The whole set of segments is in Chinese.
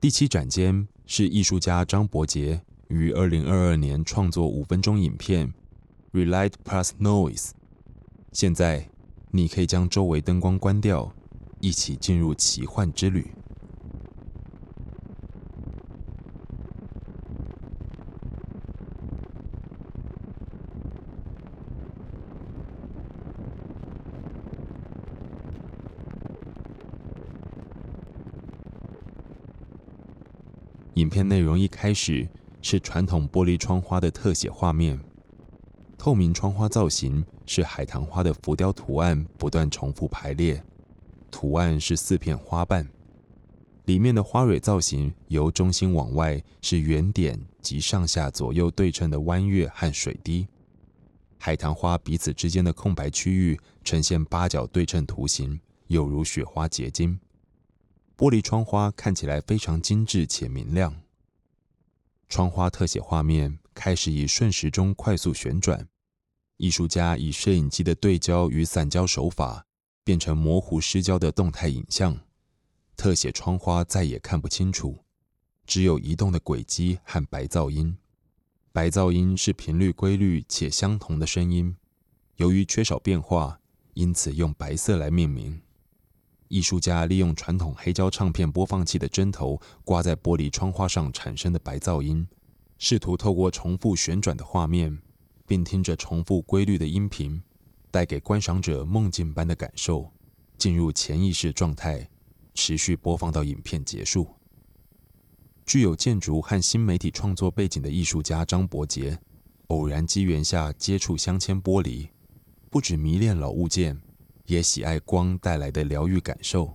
第七展间是艺术家张伯杰于二零二二年创作五分钟影片《Relight Plus Noise》。现在，你可以将周围灯光关掉，一起进入奇幻之旅。影片内容一开始是传统玻璃窗花的特写画面，透明窗花造型是海棠花的浮雕图案不断重复排列，图案是四片花瓣，里面的花蕊造型由中心往外是圆点及上下左右对称的弯月和水滴，海棠花彼此之间的空白区域呈现八角对称图形，有如雪花结晶。玻璃窗花看起来非常精致且明亮。窗花特写画面开始以顺时钟快速旋转，艺术家以摄影机的对焦与散焦手法，变成模糊失焦的动态影像。特写窗花再也看不清楚，只有移动的轨迹和白噪音。白噪音是频率规律且相同的声音，由于缺少变化，因此用白色来命名。艺术家利用传统黑胶唱片播放器的针头挂在玻璃窗花上产生的白噪音，试图透过重复旋转的画面，并听着重复规律的音频，带给观赏者梦境般的感受，进入潜意识状态，持续播放到影片结束。具有建筑和新媒体创作背景的艺术家张伯杰，偶然机缘下接触镶嵌玻璃，不止迷恋老物件。也喜爱光带来的疗愈感受，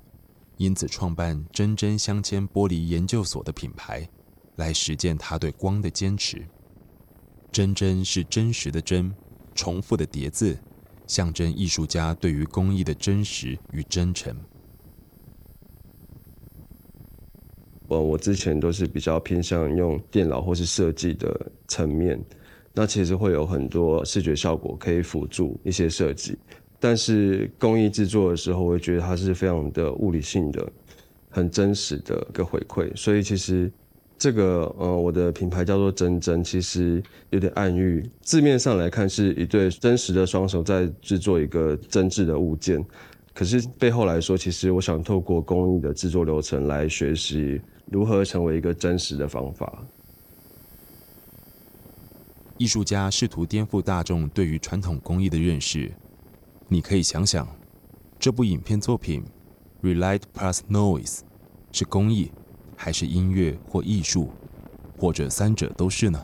因此创办真真镶嵌玻璃研究所的品牌，来实践他对光的坚持。真真是真实的真，重复的叠字，象征艺术家对于工艺的真实与真诚。我我之前都是比较偏向用电脑或是设计的层面，那其实会有很多视觉效果可以辅助一些设计。但是工艺制作的时候，我会觉得它是非常的物理性的、很真实的一个回馈。所以其实这个呃，我的品牌叫做真真，其实有点暗喻。字面上来看是一对真实的双手在制作一个真挚的物件，可是背后来说，其实我想透过工艺的制作流程来学习如何成为一个真实的方法。艺术家试图颠覆大众对于传统工艺的认识。你可以想想，这部影片作品《Relight Plus Noise》是公益，还是音乐或艺术，或者三者都是呢？